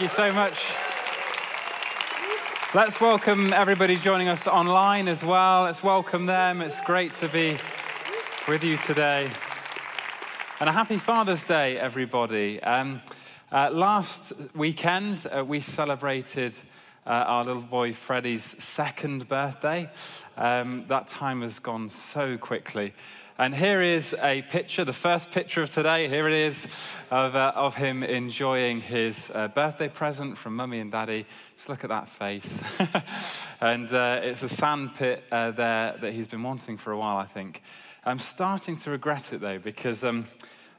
Thank you. So much. Let's welcome everybody joining us online as well. Let's welcome them. It's great to be with you today. And a happy Father's Day, everybody. Um, uh, last weekend, uh, we celebrated uh, our little boy Freddie's second birthday. Um, that time has gone so quickly. And here is a picture, the first picture of today. Here it is of, uh, of him enjoying his uh, birthday present from mummy and daddy. Just look at that face. and uh, it's a sand pit uh, there that he's been wanting for a while, I think. I'm starting to regret it though, because um,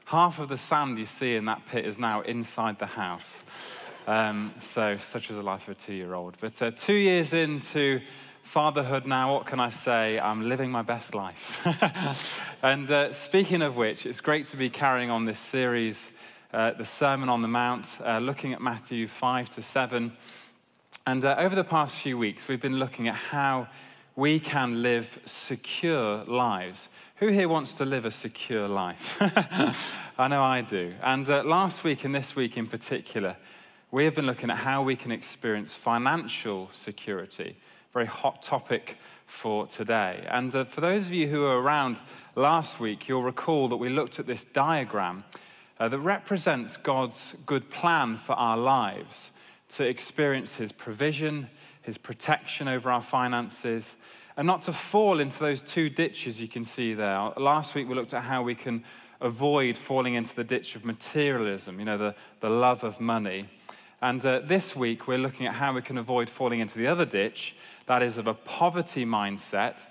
half of the sand you see in that pit is now inside the house. Um, so, such is the life of a two year old. But uh, two years into fatherhood now, what can I say? I'm living my best life. and uh, speaking of which, it's great to be carrying on this series, uh, the Sermon on the Mount, uh, looking at Matthew 5 to 7. And uh, over the past few weeks, we've been looking at how we can live secure lives. Who here wants to live a secure life? I know I do. And uh, last week and this week in particular, we have been looking at how we can experience financial security very hot topic for today. And uh, for those of you who were around last week, you'll recall that we looked at this diagram uh, that represents God's good plan for our lives to experience His provision, His protection over our finances, and not to fall into those two ditches you can see there. Last week we looked at how we can avoid falling into the ditch of materialism, you know, the, the love of money. And uh, this week, we're looking at how we can avoid falling into the other ditch, that is, of a poverty mindset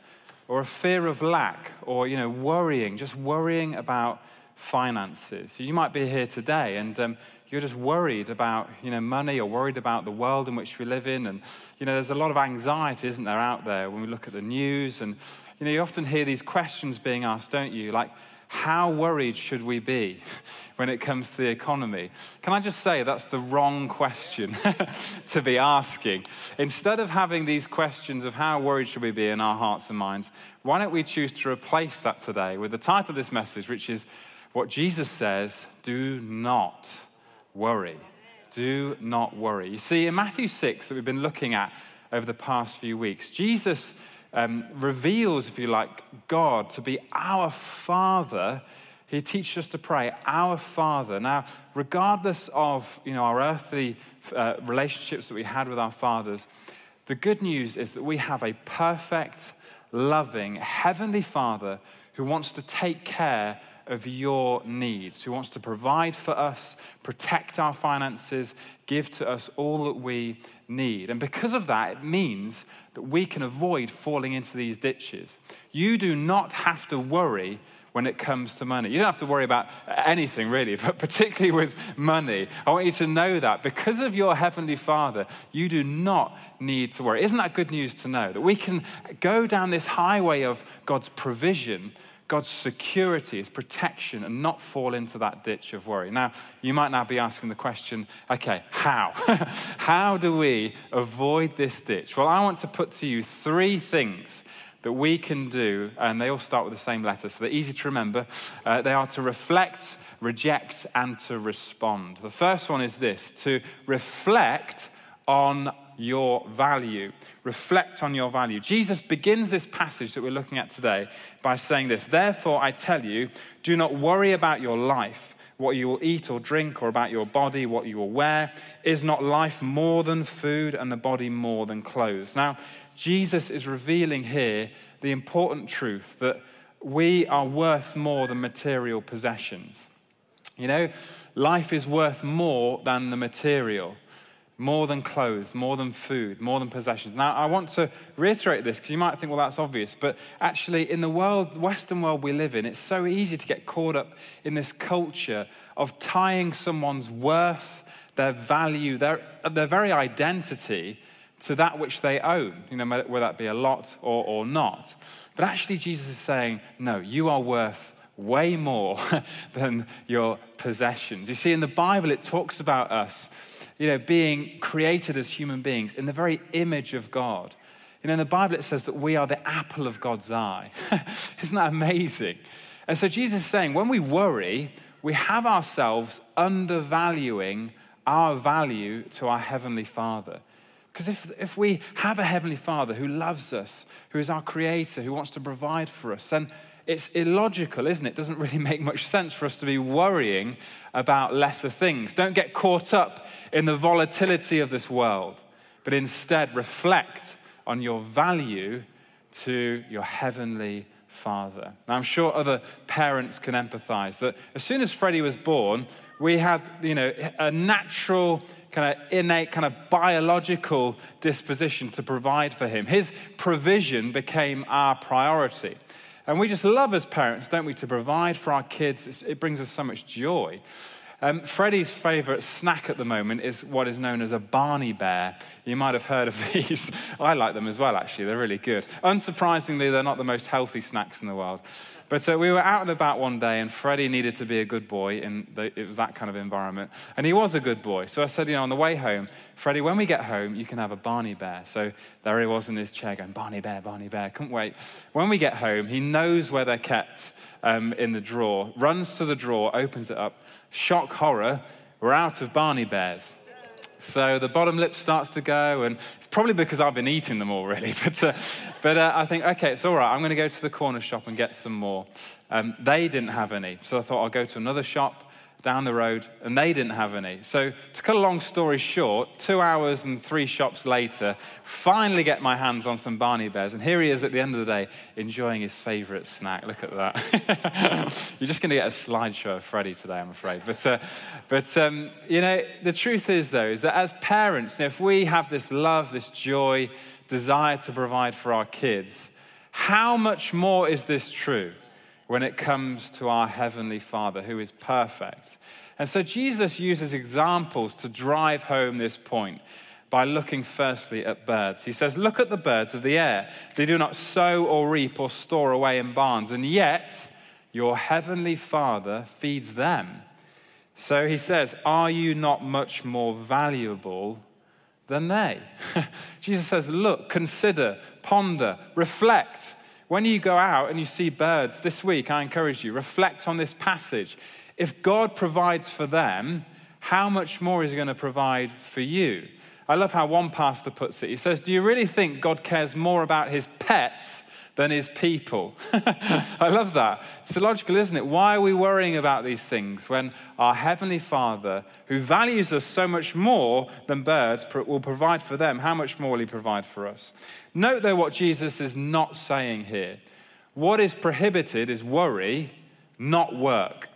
or a fear of lack or, you know, worrying, just worrying about finances. So you might be here today and um, you're just worried about, you know, money or worried about the world in which we live in. And, you know, there's a lot of anxiety, isn't there, out there when we look at the news. And, you know, you often hear these questions being asked, don't you? Like, how worried should we be when it comes to the economy? Can I just say that's the wrong question to be asking? Instead of having these questions of how worried should we be in our hearts and minds, why don't we choose to replace that today with the title of this message, which is what Jesus says do not worry. Do not worry. You see, in Matthew 6 that we've been looking at over the past few weeks, Jesus um, reveals, if you like, God to be our Father. He teaches us to pray, Our Father. Now, regardless of you know, our earthly uh, relationships that we had with our fathers, the good news is that we have a perfect, loving, heavenly Father who wants to take care of your needs, who wants to provide for us, protect our finances, give to us all that we need. And because of that, it means that we can avoid falling into these ditches. You do not have to worry when it comes to money. You don't have to worry about anything really, but particularly with money. I want you to know that because of your Heavenly Father, you do not need to worry. Isn't that good news to know? That we can go down this highway of God's provision God's security, His protection, and not fall into that ditch of worry. Now, you might now be asking the question okay, how? how do we avoid this ditch? Well, I want to put to you three things that we can do, and they all start with the same letter, so they're easy to remember. Uh, they are to reflect, reject, and to respond. The first one is this to reflect on your value. Reflect on your value. Jesus begins this passage that we're looking at today by saying this Therefore, I tell you, do not worry about your life, what you will eat or drink, or about your body, what you will wear. Is not life more than food and the body more than clothes? Now, Jesus is revealing here the important truth that we are worth more than material possessions. You know, life is worth more than the material more than clothes, more than food, more than possessions. Now, I want to reiterate this because you might think, well, that's obvious. But actually, in the world, Western world we live in, it's so easy to get caught up in this culture of tying someone's worth, their value, their, their very identity to that which they own, you know, whether that be a lot or, or not. But actually, Jesus is saying, no, you are worth way more than your possessions. You see, in the Bible, it talks about us you know, being created as human beings in the very image of God. You know, in the Bible, it says that we are the apple of God's eye. Isn't that amazing? And so Jesus is saying when we worry, we have ourselves undervaluing our value to our Heavenly Father. Because if, if we have a Heavenly Father who loves us, who is our Creator, who wants to provide for us, then it's illogical, isn't it? It doesn't really make much sense for us to be worrying about lesser things. Don't get caught up in the volatility of this world, but instead reflect on your value to your Heavenly Father. Now, I'm sure other parents can empathize that as soon as Freddie was born, we had, you know, a natural, kind of innate, kind of biological disposition to provide for him. His provision became our priority. And we just love as parents, don't we, to provide for our kids. it brings us so much joy. Um, Freddie's favorite snack at the moment is what is known as a Barny Bear. You might have heard of these. I like them as well, actually. They're really good. Unsurprisingly, they're not the most healthy snacks in the world. But uh, we were out and about one day, and Freddie needed to be a good boy, and it was that kind of environment. And he was a good boy. So I said, you know, on the way home, Freddie, when we get home, you can have a Barny Bear. So there he was in his chair going, Barny Bear, Barny Bear. Couldn't wait. When we get home, he knows where they're kept um, in the drawer, runs to the drawer, opens it up. Shock horror, we're out of Barny Bears. So the bottom lip starts to go, and it's probably because I've been eating them all, really. But, uh, but uh, I think, okay, it's all right. I'm going to go to the corner shop and get some more. Um, they didn't have any. So I thought I'll go to another shop down the road, and they didn't have any. So, to cut a long story short, two hours and three shops later, finally get my hands on some Barny Bears, and here he is at the end of the day enjoying his favorite snack. Look at that. You're just going to get a slideshow of Freddie today, I'm afraid. But, uh, but um, you know, the truth is, though, is that as parents, you know, if we have this love, this joy, desire to provide for our kids, how much more is this true? When it comes to our Heavenly Father who is perfect. And so Jesus uses examples to drive home this point by looking firstly at birds. He says, Look at the birds of the air. They do not sow or reap or store away in barns, and yet your Heavenly Father feeds them. So he says, Are you not much more valuable than they? Jesus says, Look, consider, ponder, reflect. When you go out and you see birds this week, I encourage you, reflect on this passage. If God provides for them, how much more is He going to provide for you? I love how one pastor puts it. He says, Do you really think God cares more about his pets than his people? I love that. It's illogical, isn't it? Why are we worrying about these things when our Heavenly Father, who values us so much more than birds, will provide for them? How much more will He provide for us? Note, though, what Jesus is not saying here. What is prohibited is worry, not work.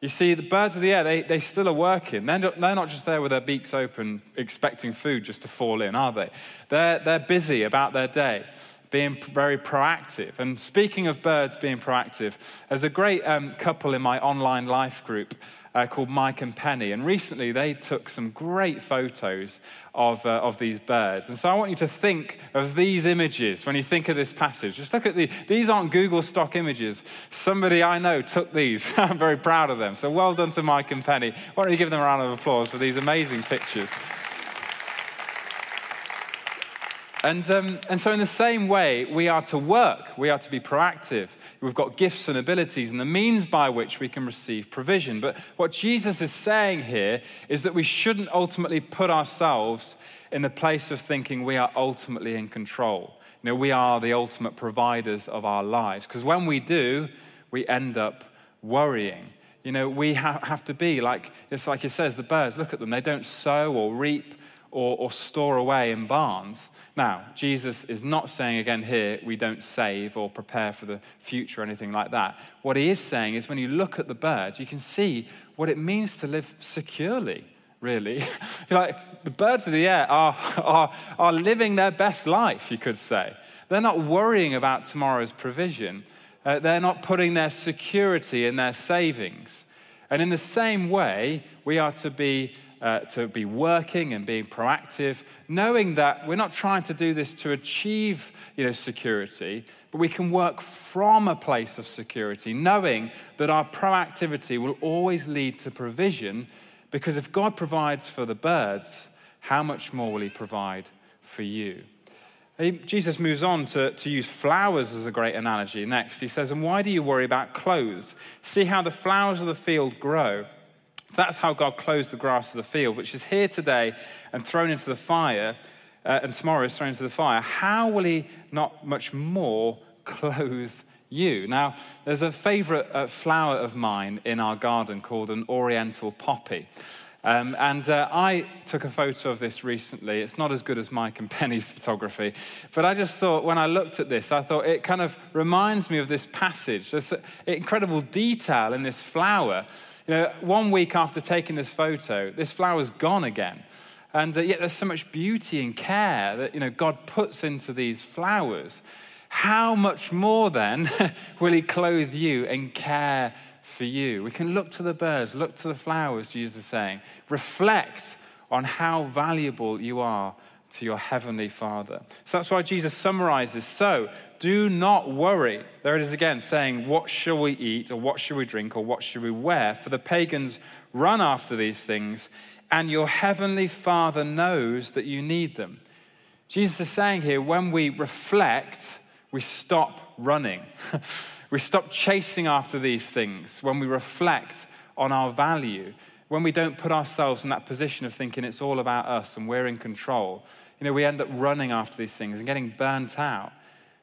You see, the birds of the air, they, they still are working. They're not, just there with their beaks open, expecting food just to fall in, are they? They're, they're busy about their day, being very proactive. And speaking of birds being proactive, there's a great um, couple in my online life group uh, called Mike and Penny. And recently they took some great photos of, uh, of these birds. And so I want you to think of these images when you think of this passage. Just look at the, these aren't Google stock images. Somebody I know took these. I'm very proud of them. So well done to Mike and Penny. Why don't you give them a round of applause for these amazing pictures? And, um, and so, in the same way, we are to work, we are to be proactive. We've got gifts and abilities and the means by which we can receive provision. But what Jesus is saying here is that we shouldn't ultimately put ourselves in the place of thinking we are ultimately in control. You know, we are the ultimate providers of our lives. Because when we do, we end up worrying. You know, we ha- have to be like, it's like he says, the birds, look at them, they don't sow or reap or, or store away in barns. Now, Jesus is not saying again here we don't save or prepare for the future or anything like that. What he is saying is when you look at the birds, you can see what it means to live securely, really. like the birds of the air are, are, are living their best life, you could say. They're not worrying about tomorrow's provision. Uh, they're not putting their security in their savings. And in the same way, we are to be uh, to be working and being proactive, knowing that we're not trying to do this to achieve you know, security, but we can work from a place of security, knowing that our proactivity will always lead to provision, because if God provides for the birds, how much more will He provide for you? Jesus moves on to, to use flowers as a great analogy next. He says, And why do you worry about clothes? See how the flowers of the field grow. That's how God clothes the grass of the field, which is here today and thrown into the fire, uh, and tomorrow is thrown into the fire. How will He not much more clothe you? Now, there's a favorite uh, flower of mine in our garden called an oriental poppy. Um, and uh, I took a photo of this recently. It's not as good as Mike and Penny's photography. But I just thought, when I looked at this, I thought it kind of reminds me of this passage. There's incredible detail in this flower. You know, one week after taking this photo, this flower's gone again. And uh, yet there's so much beauty and care that, you know, God puts into these flowers. How much more then will he clothe you and care for you. We can look to the birds, look to the flowers, Jesus is saying. Reflect on how valuable you are to your heavenly Father. So that's why Jesus summarizes so do not worry. There it is again saying, What shall we eat, or what shall we drink, or what shall we wear? For the pagans run after these things, and your heavenly Father knows that you need them. Jesus is saying here, when we reflect, we stop running. We stop chasing after these things when we reflect on our value, when we don't put ourselves in that position of thinking it's all about us and we're in control. You know, we end up running after these things and getting burnt out.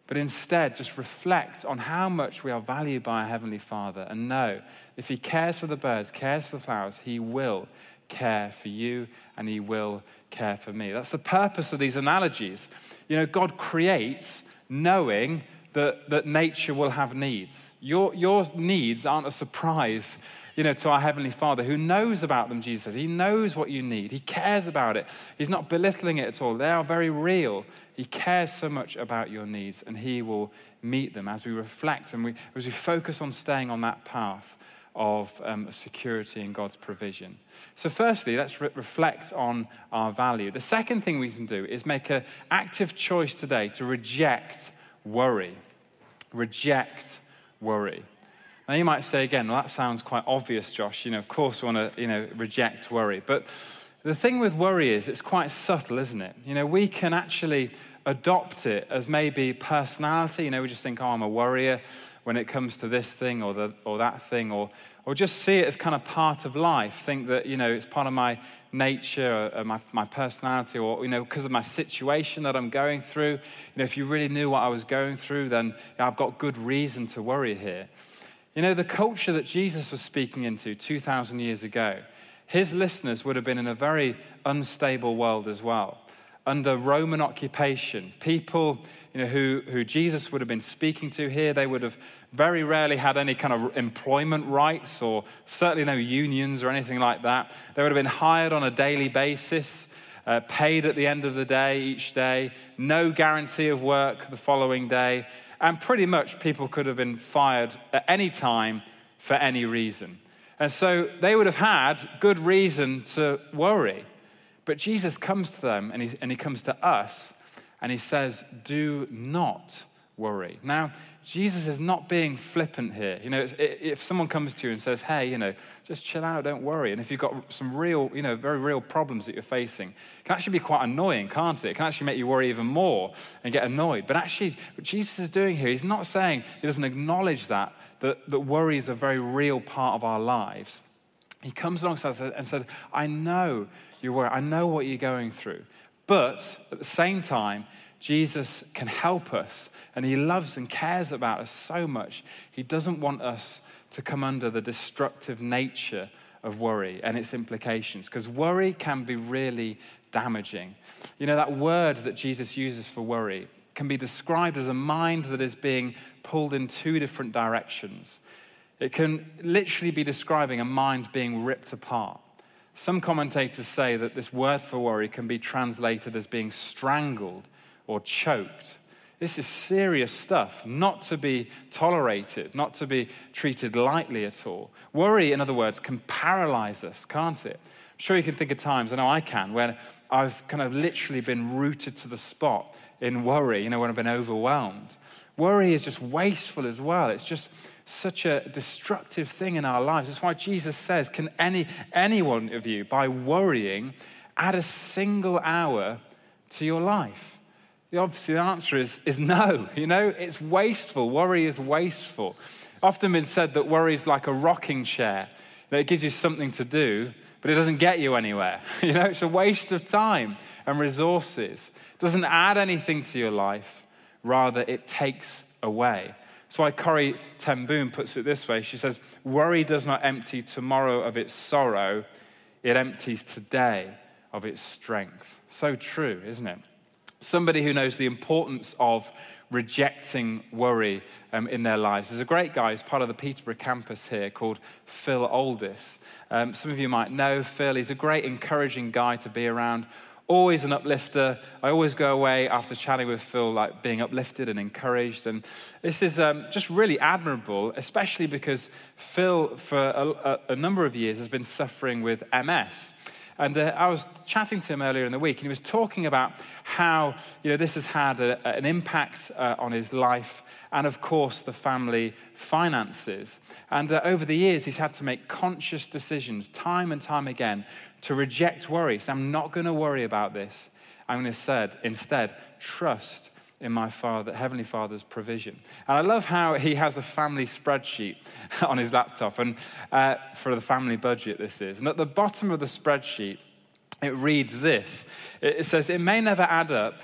But instead, just reflect on how much we are valued by our Heavenly Father and know if He cares for the birds, cares for the flowers, He will care for you and He will care for me. That's the purpose of these analogies. You know, God creates knowing that, that nature will have needs. Your, your needs aren't a surprise you know, to our Heavenly Father who knows about them, Jesus says. He knows what you need. He cares about it. He's not belittling it at all. They are very real. He cares so much about your needs, and He will meet them as we reflect and we, as we focus on staying on that path of um, security and God's provision. So, firstly, let's re- reflect on our value. The second thing we can do is make an active choice today to reject worry reject worry. Now, you might say again, well, that sounds quite obvious, Josh. You know, of course, we want to, you know, reject worry. But the thing with worry is it's quite subtle, isn't it? You know, we can actually adopt it as maybe personality. You know, we just think, oh, I'm a worrier when it comes to this thing or, the, or that thing, or, or just see it as kind of part of life. Think that, you know, it's part of my nature or my, my personality or, you know, because of my situation that I'm going through. You know, if you really knew what I was going through, then you know, I've got good reason to worry here. You know, the culture that Jesus was speaking into 2,000 years ago, his listeners would have been in a very unstable world as well. Under Roman occupation, people you know, who, who Jesus would have been speaking to here, they would have very rarely had any kind of employment rights or certainly no unions or anything like that. They would have been hired on a daily basis, uh, paid at the end of the day each day, no guarantee of work the following day, and pretty much people could have been fired at any time for any reason. And so they would have had good reason to worry. But Jesus comes to them and he, and he comes to us and he says, Do not worry. Now, Jesus is not being flippant here. You know, if someone comes to you and says, hey, you know, just chill out, don't worry. And if you've got some real, you know, very real problems that you're facing, it can actually be quite annoying, can't it? It can actually make you worry even more and get annoyed. But actually, what Jesus is doing here, he's not saying, he doesn't acknowledge that, that, that worry is a very real part of our lives. He comes alongside and said, I know you're worried. I know what you're going through. But at the same time, Jesus can help us and he loves and cares about us so much. He doesn't want us to come under the destructive nature of worry and its implications because worry can be really damaging. You know, that word that Jesus uses for worry can be described as a mind that is being pulled in two different directions. It can literally be describing a mind being ripped apart. Some commentators say that this word for worry can be translated as being strangled or choked. This is serious stuff, not to be tolerated, not to be treated lightly at all. Worry, in other words, can paralyze us, can't it? I'm sure you can think of times, I know I can, where I've kind of literally been rooted to the spot in worry, you know, when I've been overwhelmed. Worry is just wasteful as well. It's just such a destructive thing in our lives. That's why Jesus says, Can any, any one of you, by worrying, add a single hour to your life? The obviously the answer is, is no. You know, it's wasteful. Worry is wasteful. Often been said that worry is like a rocking chair. that it gives you something to do, but it doesn't get you anywhere. You know, it's a waste of time and resources. It doesn't add anything to your life, rather, it takes away. That's why Corrie ten Boom puts it this way. She says, Worry does not empty tomorrow of its sorrow, it empties today of its strength. So true, isn't it? Somebody who knows the importance of rejecting worry um, in their lives. There's a great guy who's part of the Peterborough campus here called Phil Aldis. Um, some of you might know Phil. He's a great, encouraging guy to be around. Always an uplifter. I always go away after chatting with Phil, like being uplifted and encouraged. And this is um, just really admirable, especially because Phil, for a, a number of years, has been suffering with MS. And uh, I was chatting to him earlier in the week, and he was talking about how you know, this has had a, an impact uh, on his life and, of course, the family finances. And uh, over the years, he's had to make conscious decisions time and time again to reject worry. So I'm not going to worry about this. I'm going to instead trust in my Father, Heavenly Father's provision. And I love how he has a family spreadsheet on his laptop, and uh, for the family budget, this is. And at the bottom of the spreadsheet, it reads this it says, It may never add up,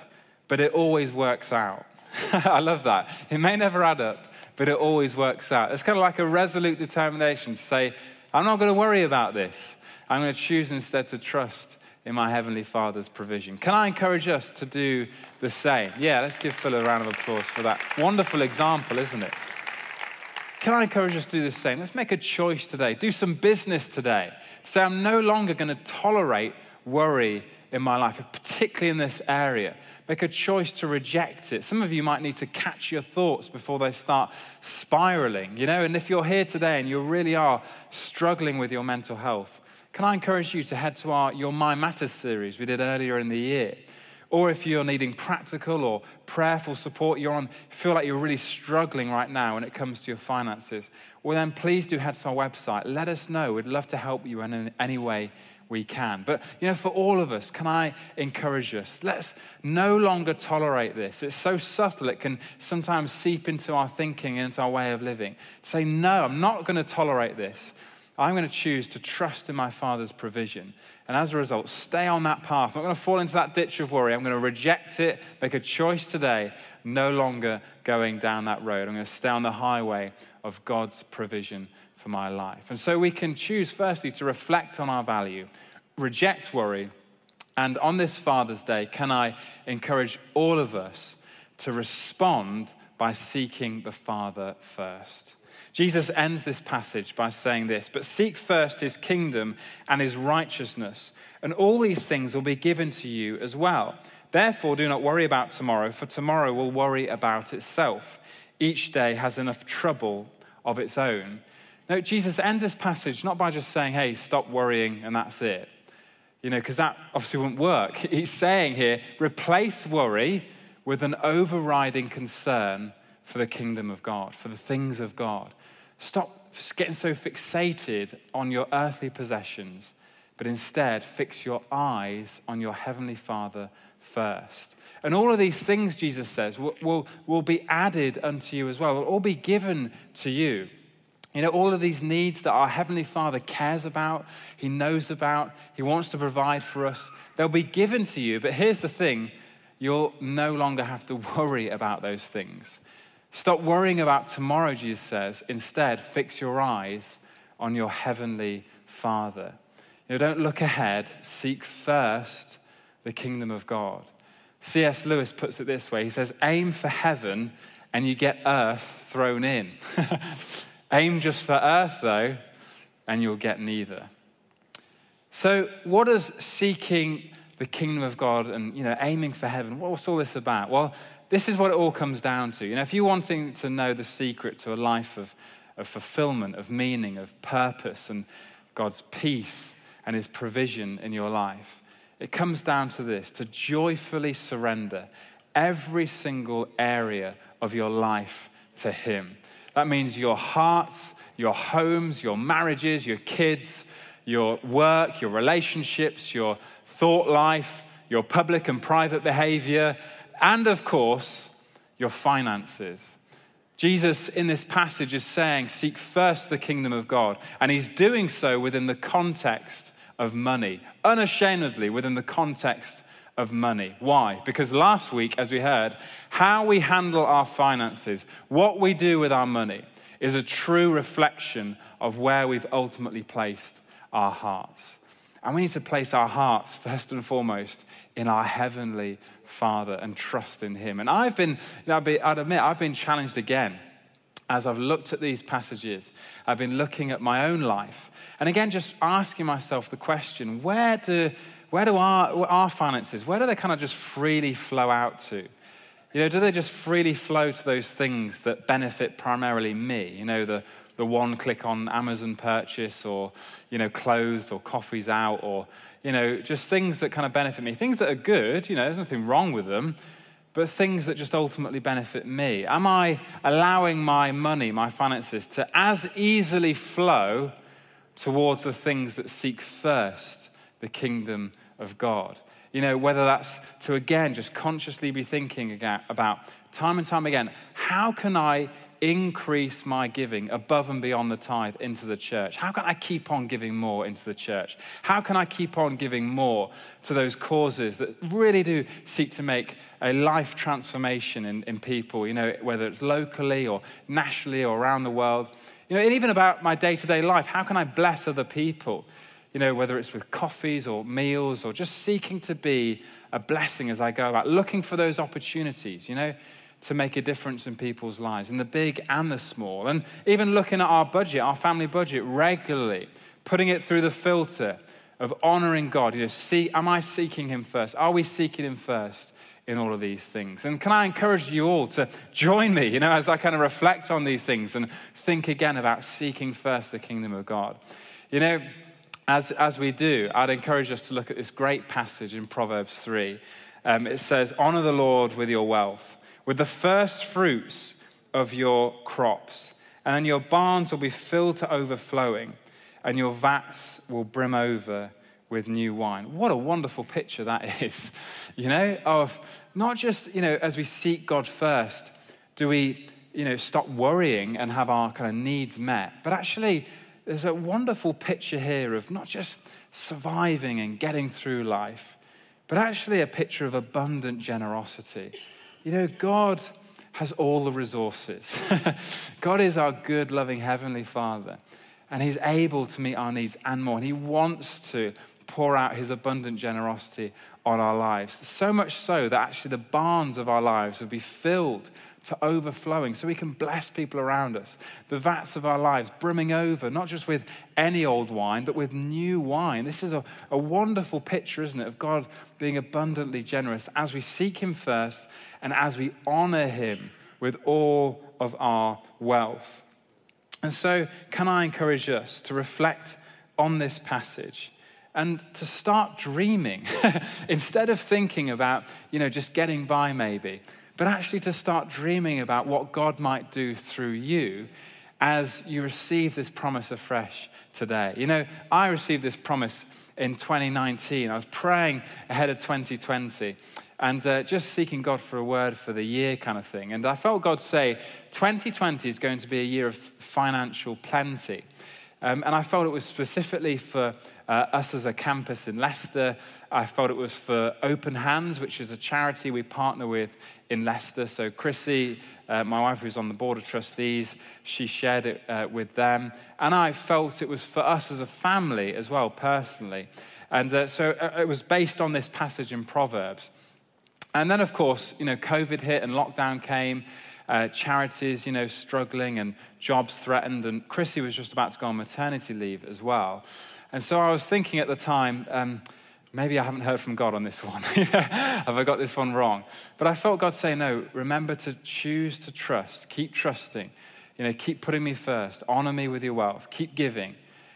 but it always works out. I love that. It may never add up, but it always works out. It's kind of like a resolute determination to say, I'm not going to worry about this. I'm going to choose instead to trust in my Heavenly Father's provision. Can I encourage us to do the same? Yeah, let's give Phil a round of applause for that wonderful example, isn't it? Can I encourage us to do the same? Let's make a choice today. Do some business today. Say, I'm no longer going to tolerate worry in my life, particularly in this area. Make a choice to reject it. Some of you might need to catch your thoughts before they start spiraling, you know? And if you're here today and you really are struggling with your mental health, can I encourage you to head to our Your Mind Matters series we did earlier in the year? Or if you're needing practical or prayerful support, you're on, feel like you're really struggling right now when it comes to your finances, well, then please do head to our website. Let us know. We'd love to help you in any way we can. But, you know, for all of us, can I encourage us? Let's no longer tolerate this. It's so subtle, it can sometimes seep into our thinking and into our way of living. Say, no, I'm not going to tolerate this. I'm going to choose to trust in my Father's provision. And as a result, stay on that path. I'm not going to fall into that ditch of worry. I'm going to reject it, make a choice today, no longer going down that road. I'm going to stay on the highway of God's provision for my life. And so we can choose, firstly, to reflect on our value, reject worry. And on this Father's Day, can I encourage all of us to respond by seeking the Father first? Jesus ends this passage by saying this But seek first his kingdom and his righteousness, and all these things will be given to you as well. Therefore, do not worry about tomorrow, for tomorrow will worry about itself. Each day has enough trouble of its own. Now, Jesus ends this passage not by just saying, hey, stop worrying and that's it. You know, because that obviously wouldn't work. He's saying here, replace worry with an overriding concern for the kingdom of God, for the things of God. Stop getting so fixated on your earthly possessions, but instead fix your eyes on your heavenly Father first. And all of these things, Jesus says, will, will, will be added unto you as well, will all be given to you. You know, all of these needs that our Heavenly Father cares about, He knows about, He wants to provide for us, they'll be given to you. But here's the thing you'll no longer have to worry about those things. Stop worrying about tomorrow, Jesus says. Instead, fix your eyes on your heavenly Father. You know, don't look ahead, seek first the kingdom of God. C.S. Lewis puts it this way He says, Aim for heaven and you get earth thrown in. Aim just for earth, though, and you'll get neither. So, what does seeking the kingdom of God and you know aiming for heaven? What's all this about? Well, this is what it all comes down to. You know, if you're wanting to know the secret to a life of, of fulfillment, of meaning, of purpose, and God's peace and His provision in your life, it comes down to this to joyfully surrender every single area of your life to Him. That means your hearts, your homes, your marriages, your kids, your work, your relationships, your thought life, your public and private behavior, and of course, your finances. Jesus in this passage is saying, Seek first the kingdom of God. And he's doing so within the context of money, unashamedly within the context of money. Why? Because last week, as we heard, how we handle our finances, what we do with our money, is a true reflection of where we've ultimately placed our hearts. And we need to place our hearts, first and foremost, in our heavenly Father and trust in Him. And I've been, you know, I'd admit, I've been challenged again as I've looked at these passages. I've been looking at my own life. And again, just asking myself the question where do, where do our, our finances, where do they kind of just freely flow out to? You know, do they just freely flow to those things that benefit primarily me? You know, the, the one click on Amazon purchase or, you know, clothes or coffees out or, you know, just things that kind of benefit me. Things that are good, you know, there's nothing wrong with them, but things that just ultimately benefit me. Am I allowing my money, my finances, to as easily flow towards the things that seek first the kingdom of God. You know, whether that's to again just consciously be thinking about time and time again, how can I increase my giving above and beyond the tithe into the church? How can I keep on giving more into the church? How can I keep on giving more to those causes that really do seek to make a life transformation in, in people, you know, whether it's locally or nationally or around the world? You know, and even about my day to day life, how can I bless other people? you know, whether it's with coffees or meals or just seeking to be a blessing as I go about, looking for those opportunities, you know, to make a difference in people's lives, in the big and the small. And even looking at our budget, our family budget regularly, putting it through the filter of honoring God. You know, see, am I seeking Him first? Are we seeking Him first? in all of these things. And can I encourage you all to join me, you know, as I kind of reflect on these things and think again about seeking first the kingdom of God? You know, as, as we do, I'd encourage us to look at this great passage in Proverbs 3. Um, it says, Honor the Lord with your wealth, with the first fruits of your crops, and then your barns will be filled to overflowing, and your vats will brim over with new wine. What a wonderful picture that is, you know, of not just, you know, as we seek God first, do we, you know, stop worrying and have our kind of needs met, but actually, there's a wonderful picture here of not just surviving and getting through life, but actually a picture of abundant generosity. You know, God has all the resources. God is our good, loving Heavenly Father, and He's able to meet our needs and more. And He wants to pour out His abundant generosity on our lives. So much so that actually the barns of our lives would be filled to overflowing so we can bless people around us. The vats of our lives brimming over, not just with any old wine, but with new wine. This is a, a wonderful picture, isn't it, of God being abundantly generous as we seek Him first and as we honor Him with all of our wealth. And so, can I encourage us to reflect on this passage? and to start dreaming instead of thinking about, you know, just getting by maybe but actually to start dreaming about what God might do through you as you receive this promise afresh today. You know, I received this promise in 2019. I was praying ahead of 2020 and uh, just seeking God for a word for the year kind of thing. And I felt God say, 2020 is going to be a year of financial plenty. Um, and I felt it was specifically for uh, us as a campus in Leicester. I felt it was for Open Hands, which is a charity we partner with in Leicester. So, Chrissy, uh, my wife, who's on the board of trustees, she shared it uh, with them. And I felt it was for us as a family as well, personally. And uh, so uh, it was based on this passage in Proverbs. And then, of course, you know, COVID hit and lockdown came uh, charities, you know, struggling and jobs threatened. And Chrissy was just about to go on maternity leave as well. And so I was thinking at the time, um, maybe I haven't heard from God on this one. Have I got this one wrong? But I felt God say, no, remember to choose to trust, keep trusting, you know, keep putting me first, honor me with your wealth, keep giving.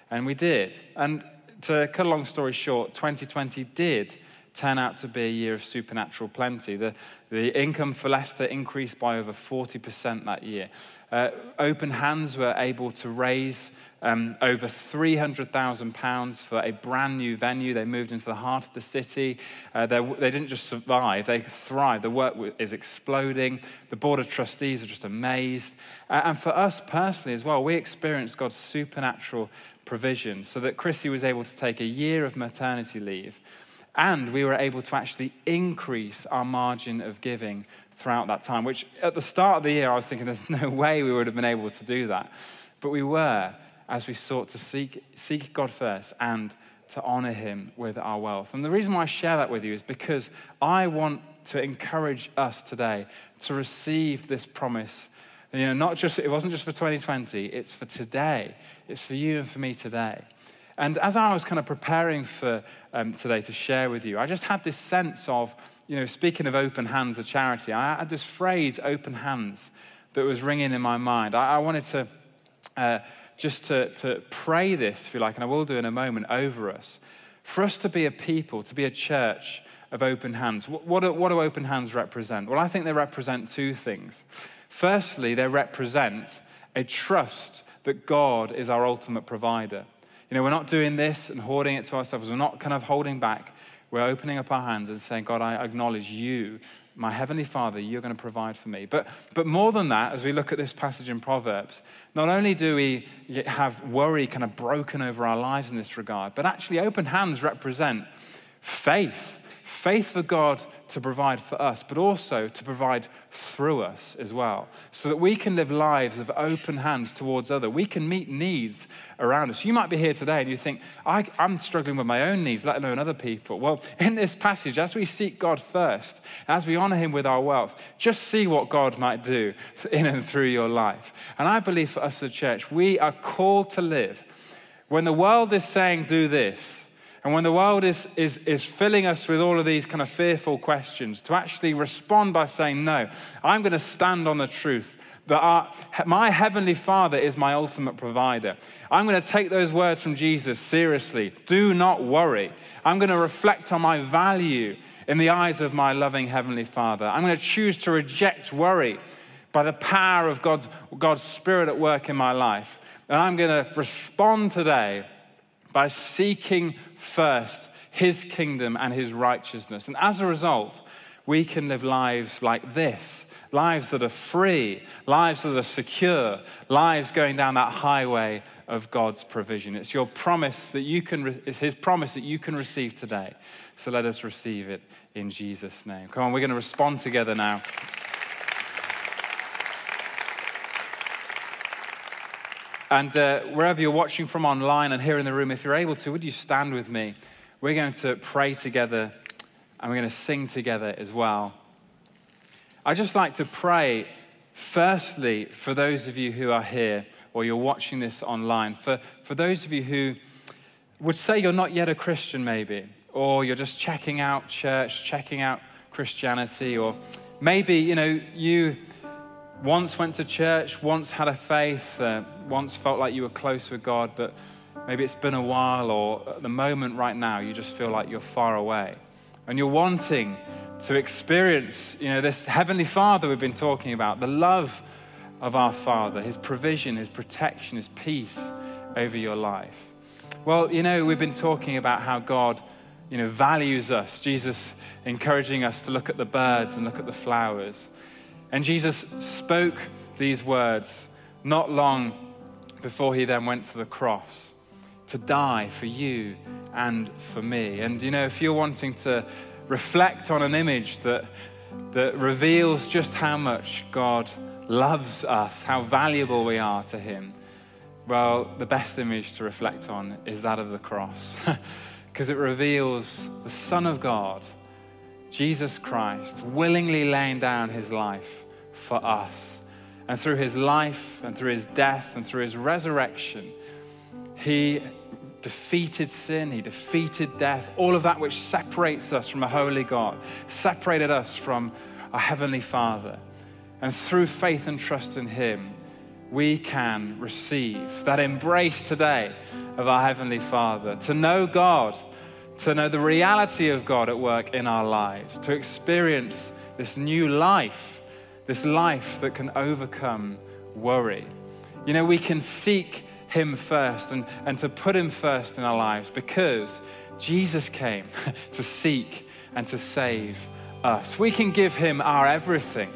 And we did. And to cut a long story short, 2020 did turn out to be a year of supernatural plenty. The, the income for Leicester increased by over 40% that year. Uh, open Hands were able to raise um, over £300,000 for a brand new venue. They moved into the heart of the city. Uh, they didn't just survive, they thrived. The work is exploding. The Board of Trustees are just amazed. Uh, and for us personally as well, we experienced God's supernatural provision so that Chrissy was able to take a year of maternity leave. And we were able to actually increase our margin of giving throughout that time, which at the start of the year, I was thinking there's no way we would have been able to do that. But we were as we sought to seek, seek God first and to honor Him with our wealth. And the reason why I share that with you is because I want to encourage us today to receive this promise. You know, not just, it wasn't just for 2020, it's for today. It's for you and for me today. And as I was kind of preparing for um, today to share with you, I just had this sense of, you know, speaking of open hands, a charity, I had this phrase, open hands, that was ringing in my mind. I, I wanted to uh, just to, to pray this, if you like, and I will do in a moment, over us. For us to be a people, to be a church of open hands. What, what, what do open hands represent? Well, I think they represent two things. Firstly, they represent a trust that God is our ultimate provider. You know, we're not doing this and hoarding it to ourselves. We're not kind of holding back. We're opening up our hands and saying, God, I acknowledge you my heavenly Father, you're going to provide for me. But, but more than that, as we look at this passage in Proverbs, not only do we have worry kind of broken over our lives in this regard, but actually open hands represent faith faith for God to provide for us, but also to provide through us as well, so that we can live lives of open hands towards other. We can meet needs around us. You might be here today and you think, I, am struggling with my own needs, let alone other people. Well, in this passage, as we seek God first, as we honor Him with our wealth, just see what God might do in and through your life. And I believe for us as a church, we are called to live. When the world is saying, do this, and when the world is, is, is filling us with all of these kind of fearful questions, to actually respond by saying, No, I'm going to stand on the truth that our, my heavenly Father is my ultimate provider. I'm going to take those words from Jesus seriously. Do not worry. I'm going to reflect on my value in the eyes of my loving heavenly Father. I'm going to choose to reject worry by the power of God's, God's Spirit at work in my life. And I'm going to respond today by seeking first his kingdom and his righteousness. And as a result, we can live lives like this lives that are free, lives that are secure, lives going down that highway of God's provision. It's your promise that you can, it's his promise that you can receive today. So let us receive it in Jesus' name. Come on, we're going to respond together now. And uh, wherever you're watching from online and here in the room, if you're able to, would you stand with me? We're going to pray together and we're going to sing together as well. I'd just like to pray, firstly, for those of you who are here or you're watching this online, for, for those of you who would say you're not yet a Christian, maybe, or you're just checking out church, checking out Christianity, or maybe, you know, you once went to church, once had a faith, uh, once felt like you were close with God, but maybe it's been a while, or at the moment right now, you just feel like you're far away. And you're wanting to experience, you know, this Heavenly Father we've been talking about, the love of our Father, His provision, His protection, His peace over your life. Well, you know, we've been talking about how God, you know, values us. Jesus encouraging us to look at the birds and look at the flowers. And Jesus spoke these words not long before he then went to the cross to die for you and for me. And you know, if you're wanting to reflect on an image that, that reveals just how much God loves us, how valuable we are to him, well, the best image to reflect on is that of the cross. Because it reveals the Son of God Jesus Christ willingly laying down his life for us. And through his life and through his death and through his resurrection, he defeated sin, he defeated death, all of that which separates us from a holy God, separated us from a heavenly Father. And through faith and trust in him, we can receive that embrace today of our heavenly Father, to know God to know the reality of God at work in our lives, to experience this new life, this life that can overcome worry. You know, we can seek Him first and, and to put Him first in our lives because Jesus came to seek and to save us. We can give Him our everything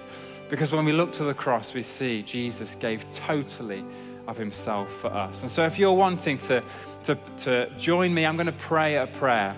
because when we look to the cross, we see Jesus gave totally of Himself for us. And so if you're wanting to, to, to join me, I'm going to pray a prayer.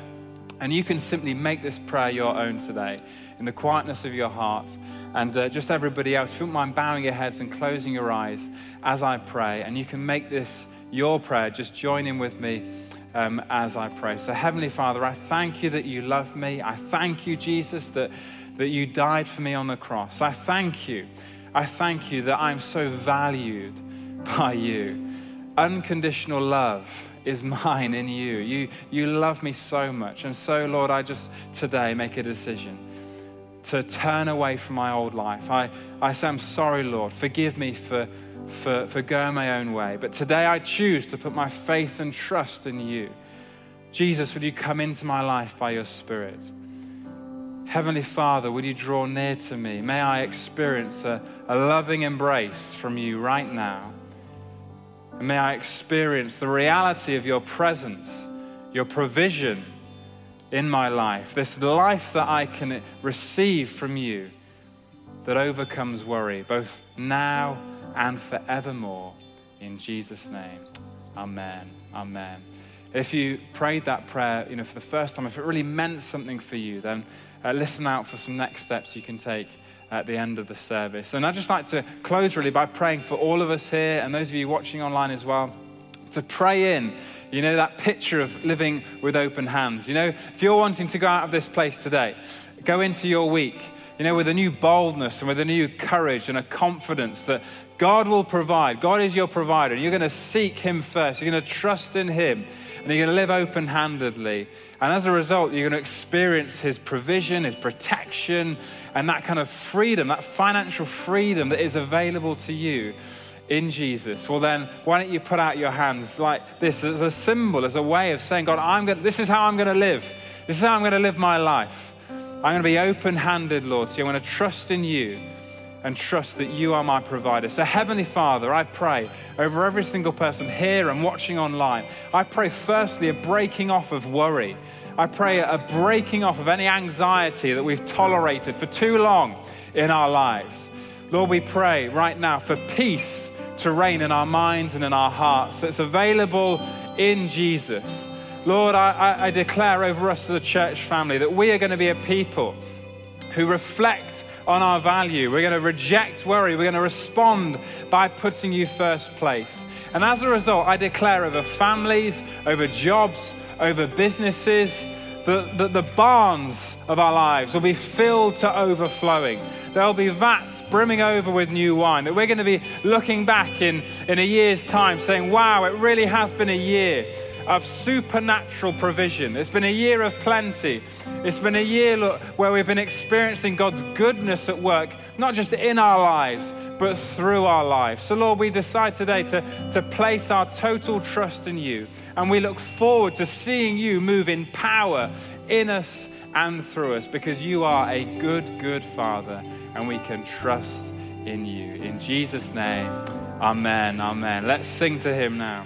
And you can simply make this prayer your own today in the quietness of your heart. And uh, just everybody else, if you don't mind bowing your heads and closing your eyes as I pray. And you can make this your prayer. Just join in with me um, as I pray. So, Heavenly Father, I thank you that you love me. I thank you, Jesus, that, that you died for me on the cross. I thank you. I thank you that I'm so valued by you. Unconditional love is mine in you. You, you love me so much. And so, Lord, I just today make a decision to turn away from my old life. I, I say, I'm sorry, Lord. Forgive me for, for, for going my own way. But today I choose to put my faith and trust in you. Jesus, would you come into my life by your Spirit? Heavenly Father, would you draw near to me? May I experience a, a loving embrace from you right now. And may I experience the reality of your presence, your provision in my life, this life that I can receive from you that overcomes worry, both now and forevermore. In Jesus' name, amen. Amen. If you prayed that prayer, you know, for the first time, if it really meant something for you, then uh, listen out for some next steps you can take at the end of the service. And I'd just like to close really by praying for all of us here and those of you watching online as well to pray in, you know, that picture of living with open hands. You know, if you're wanting to go out of this place today, go into your week, you know, with a new boldness and with a new courage and a confidence that God will provide. God is your provider. And you're going to seek Him first. You're going to trust in Him. And you're going to live open handedly. And as a result, you're going to experience His provision, His protection, and that kind of freedom, that financial freedom that is available to you in Jesus, well then, why don't you put out your hands like this as a symbol, as a way of saying, God, I'm going this is how I'm going to live. This is how I'm going to live my life. I'm going to be open handed, Lord. So I'm going to trust in you and trust that you are my provider. So, Heavenly Father, I pray over every single person here and watching online. I pray, firstly, a breaking off of worry. I pray a breaking off of any anxiety that we've tolerated for too long in our lives. Lord, we pray right now for peace to reign in our minds and in our hearts that's available in Jesus. Lord, I, I, I declare over us as a church family that we are going to be a people who reflect on our value. We're going to reject worry. We're going to respond by putting you first place. And as a result, I declare over families, over jobs, over businesses, the, the, barns of our lives will be filled to overflowing. There'll be vats brimming over with new wine. That we're going to be looking back in, in a year's time saying, wow, it really has been a year of supernatural provision. It's been a year of plenty. It's been a year look, where we've been experiencing God's goodness at work, not just in our lives, but through our lives. So, Lord, we decide today to, to place our total trust in you. And we look forward to seeing you move in power in us and through us because you are a good, good Father and we can trust in you. In Jesus' name, amen. Amen. Let's sing to him now.